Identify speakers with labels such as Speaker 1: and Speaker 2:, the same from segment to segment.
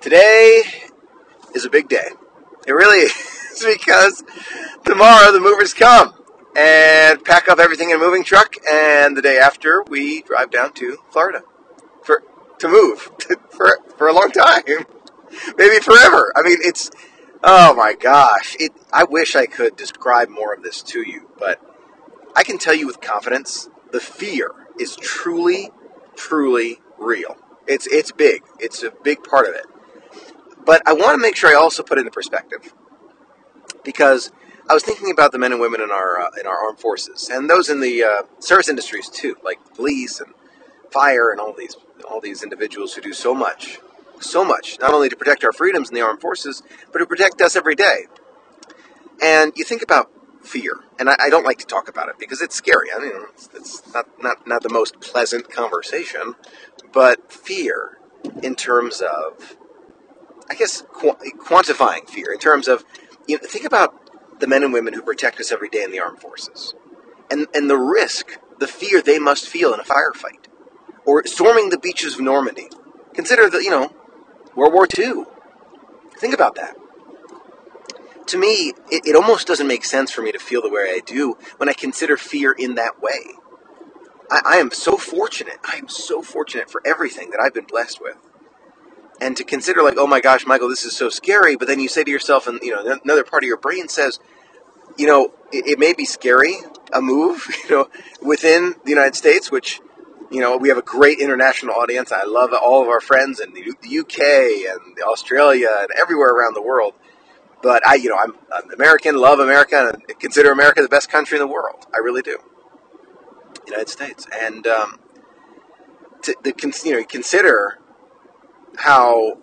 Speaker 1: Today is a big day. It really is because tomorrow the movers come and pack up everything in a moving truck, and the day after we drive down to Florida for to move for for a long time, maybe forever. I mean, it's oh my gosh! It. I wish I could describe more of this to you, but I can tell you with confidence, the fear is truly, truly real. It's it's big. It's a big part of it. But I want to make sure I also put it into perspective because I was thinking about the men and women in our uh, in our armed forces and those in the uh, service industries too, like police and fire and all these all these individuals who do so much, so much, not only to protect our freedoms in the armed forces, but to protect us every day. And you think about fear, and I, I don't like to talk about it because it's scary. I mean, it's, it's not, not not the most pleasant conversation, but fear in terms of I guess qu- quantifying fear in terms of you know, think about the men and women who protect us every day in the armed forces, and and the risk, the fear they must feel in a firefight, or storming the beaches of Normandy. Consider the you know World War II. Think about that. To me, it, it almost doesn't make sense for me to feel the way I do when I consider fear in that way. I, I am so fortunate. I am so fortunate for everything that I've been blessed with and to consider like, oh my gosh, Michael, this is so scary. But then you say to yourself, and you know, another part of your brain says, you know, it, it, may be scary a move, you know, within the United States, which you know we have a great international audience. I love all of our friends in the UK and Australia and everywhere around the world. But I, you know, I'm, I'm American, love America, and consider America the best country in the world. I really do. United States, and um, to, the, you know, consider how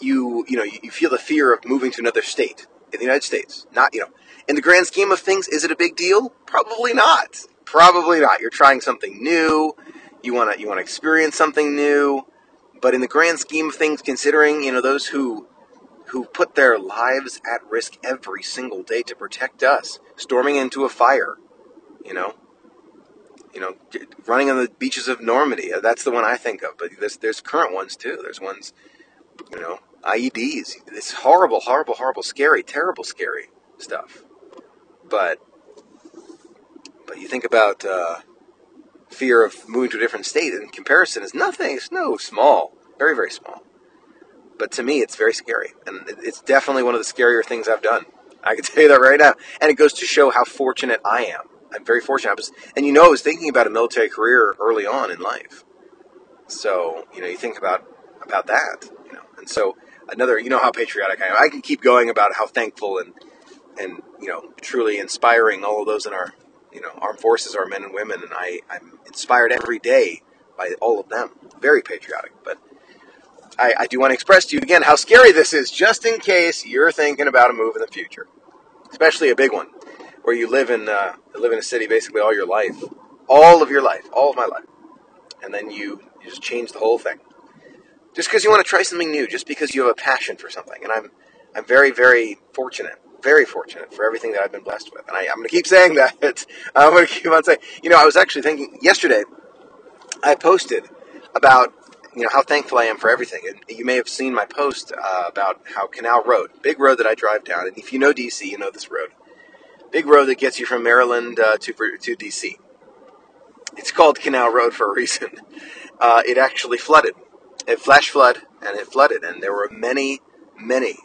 Speaker 1: you you know you feel the fear of moving to another state in the United States. Not you know, in the grand scheme of things, is it a big deal? Probably not. Probably not. You're trying something new. You want to you want to experience something new. But in the grand scheme of things, considering you know those who who put their lives at risk every single day to protect us, storming into a fire, you know, you know, running on the beaches of Normandy. Uh, that's the one I think of. But there's there's current ones too. There's ones, you know, IEDs. It's horrible, horrible, horrible, scary, terrible, scary stuff. But but you think about uh, fear of moving to a different state. In comparison, is nothing. It's no small, very very small. But to me, it's very scary, and it's definitely one of the scarier things I've done. I can tell you that right now, and it goes to show how fortunate I am I'm very fortunate. I was, and you know, I was thinking about a military career early on in life. So you know, you think about about that, you know, and so another, you know, how patriotic I am. I can keep going about how thankful and and you know, truly inspiring all of those in our you know armed forces, our men and women, and I I'm inspired every day by all of them. Very patriotic, but. I, I do want to express to you again how scary this is, just in case you're thinking about a move in the future, especially a big one where you live in uh, live in a city basically all your life, all of your life, all of my life, and then you, you just change the whole thing, just because you want to try something new, just because you have a passion for something. And I'm I'm very very fortunate, very fortunate for everything that I've been blessed with, and I, am going to keep saying that. I'm going to keep on saying, you know, I was actually thinking yesterday, I posted about you know how thankful I am for everything. And you may have seen my post uh, about how Canal Road, big road that I drive down, and if you know DC, you know this road big road that gets you from Maryland uh, to to DC. It's called Canal Road for a reason. Uh, it actually flooded. It flash flood and it flooded, and there were many, many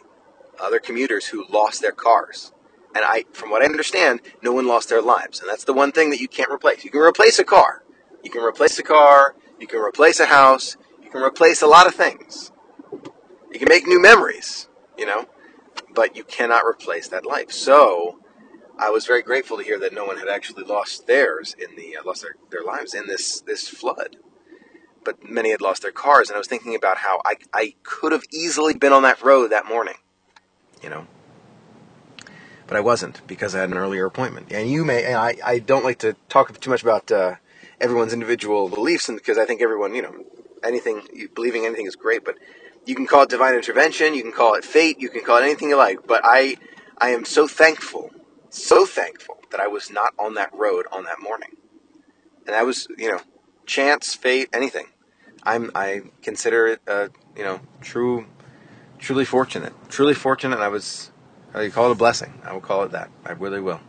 Speaker 1: other commuters who lost their cars. And I, from what I understand, no one lost their lives, and that's the one thing that you can't replace. You can replace a car, you can replace a car, you can replace a house, you can replace a lot of things. You can make new memories, you know, but you cannot replace that life. So I was very grateful to hear that no one had actually lost theirs in the uh, lost their, their lives in this this flood. But many had lost their cars, and I was thinking about how I I could have easily been on that road that morning, you know. But I wasn't because I had an earlier appointment. And you may I I don't like to talk too much about uh, everyone's individual beliefs, and because I think everyone you know anything believing anything is great, but you can call it divine intervention, you can call it fate, you can call it anything you like. But I I am so thankful so thankful that I was not on that road on that morning. And that was, you know, chance, fate, anything. I'm I consider it you know, true truly fortunate, truly fortunate. I was, I call it a blessing. I will call it that. I really will,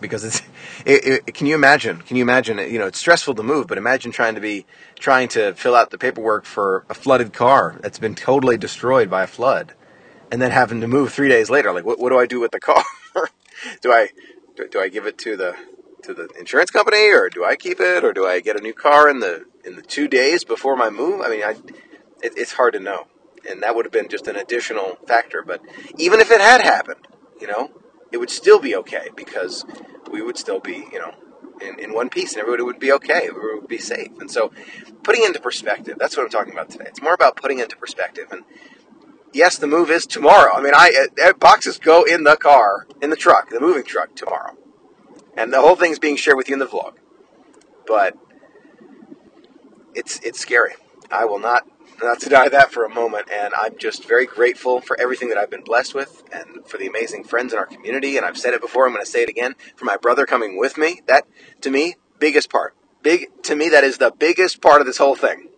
Speaker 1: because it's. It, it, can you imagine? Can you imagine? You know, it's stressful to move, but imagine trying to be trying to fill out the paperwork for a flooded car that's been totally destroyed by a flood, and then having to move three days later. Like, what, what do I do with the car? do I do, do I give it to the to the insurance company, or do I keep it, or do I get a new car in the in the two days before my move? I mean, I, it, it's hard to know, and that would have been just an additional factor. But even if it had happened, you know, it would still be okay because we would still be, you know, in, in one piece, and everybody would be okay. We would be safe. And so, putting into perspective, that's what I'm talking about today. It's more about putting into perspective. And yes, the move is tomorrow. I mean, I uh, boxes go in the car, in the truck, the moving truck tomorrow and the whole thing's being shared with you in the vlog. But it's it's scary. I will not not deny that for a moment, and I'm just very grateful for everything that I've been blessed with, and for the amazing friends in our community. And I've said it before, I'm going to say it again. For my brother coming with me, that to me, biggest part. Big to me, that is the biggest part of this whole thing.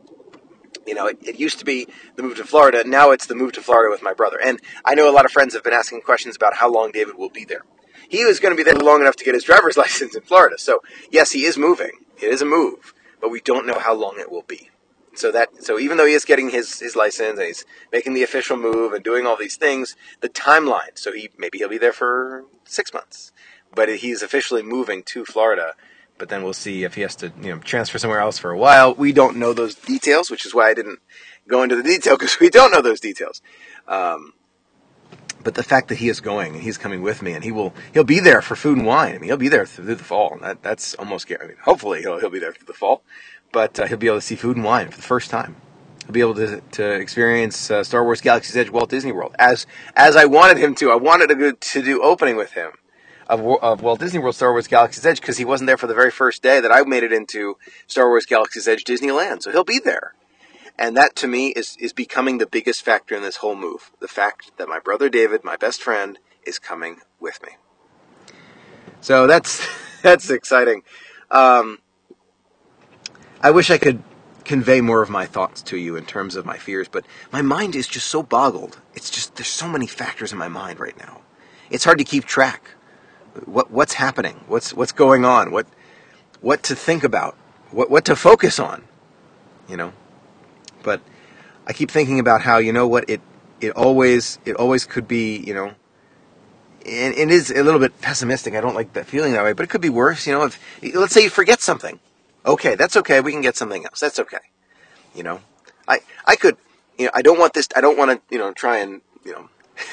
Speaker 1: You know, it, it, used to be the move to Florida. Now it's the move to Florida with my brother. And I know a lot of friends have been asking questions about how long David will be there he was going to be there long enough to get his driver's license in Florida. So yes, he is moving. It is a move, but we don't know how long it will be. So that so even though he is getting his, his license and he's making the official move and doing all these things, the timeline. So he maybe he'll be there for six months, but he's officially moving to Florida. But then we'll see if he has to you know transfer somewhere else for a while. We don't know those details, which is why I didn't go into the detail because we don't know those details. Um, but the fact that he is going and he's coming with me and he will he'll be there for food and wine. I mean, he'll be there through the fall. That, that's almost. I mean, hopefully he'll he'll be there through the fall, but uh, he'll be able to see food and wine for the first time. He'll be able to to experience uh, Star Wars Galaxy's Edge Walt Disney World as as I wanted him to. I wanted to to do opening with him of, of Walt Disney World Star Wars Galaxy's Edge because he wasn't there for the very first day that I made it into Star Wars Galaxy's Edge Disneyland. So he'll be there. And that to me is, is becoming the biggest factor in this whole move. The fact that my brother David, my best friend, is coming with me. So that's that's exciting. Um, I wish I could convey more of my thoughts to you in terms of my fears, but my mind is just so boggled. It's just there's so many factors in my mind right now. It's hard to keep track. What what's happening? What's what's going on? What what to think about? What what to focus on? You know. But I keep thinking about how you know what it it always it always could be you know. And it is a little bit pessimistic. I don't like that feeling that way, but it could be worse. You know, if let's say you forget something, okay, that's okay. We can get something else. That's okay. You know, I I could, you know, I don't want this. I don't want to, you know, try and you know,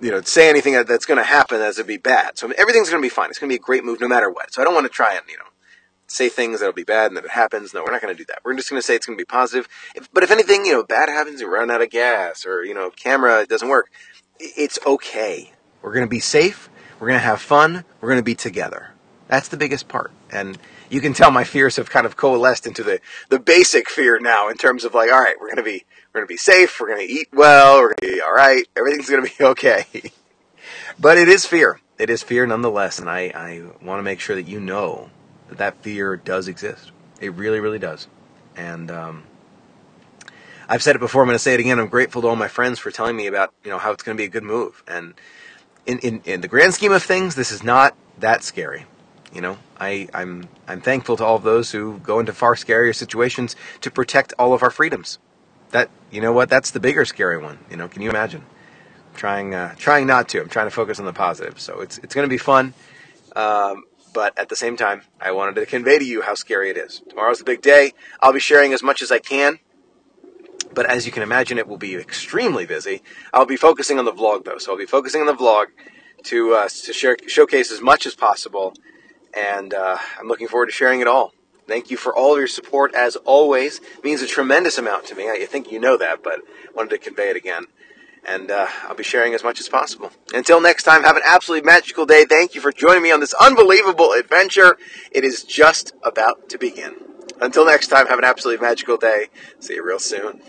Speaker 1: you know, say anything that's going to happen as it be bad. So everything's going to be fine. It's going to be a great move no matter what. So I don't want to try and you know say things that'll be bad and that it happens. No, we're not going to do that. We're just going to say it's going to be positive. If, but if anything, you know, bad happens, you run out of gas, or you know, camera doesn't work, it's okay. We're going to be safe. We're going to have fun. We're going to be together. That's the biggest part. And you can tell my fears have kind of coalesced into the, the basic fear now in terms of like, all right, we're going to be, we're going to be safe. We're going to eat well. We're going to be all right. Everything's going to be okay. but it is fear. It is fear nonetheless. And I, I want to make sure that you know that that fear does exist. It really, really does. And um, I've said it before. I'm going to say it again. I'm grateful to all my friends for telling me about you know how it's going to be a good move. And in, in, in the grand scheme of things, this is not that scary. You know, I, I'm I'm thankful to all of those who go into far scarier situations to protect all of our freedoms. That you know what? That's the bigger scary one. You know, can you imagine? trying uh, trying not to. I'm trying to focus on the positive. So it's it's going to be fun. Um, but at the same time, I wanted to convey to you how scary it is. Tomorrow's the big day. I'll be sharing as much as I can, but as you can imagine, it will be extremely busy. I'll be focusing on the vlog though, so I'll be focusing on the vlog to uh, to share, showcase as much as possible, and uh, I'm looking forward to sharing it all. Thank you for all of your support as always. It means a tremendous amount to me. I think you know that, but wanted to convey it again and uh, I'll be sharing as much as possible. Until next time, have an absolutely magical day. Thank you for joining me on this unbelievable adventure. It is just about to begin. Until next time, have an absolutely magical day. See you real soon.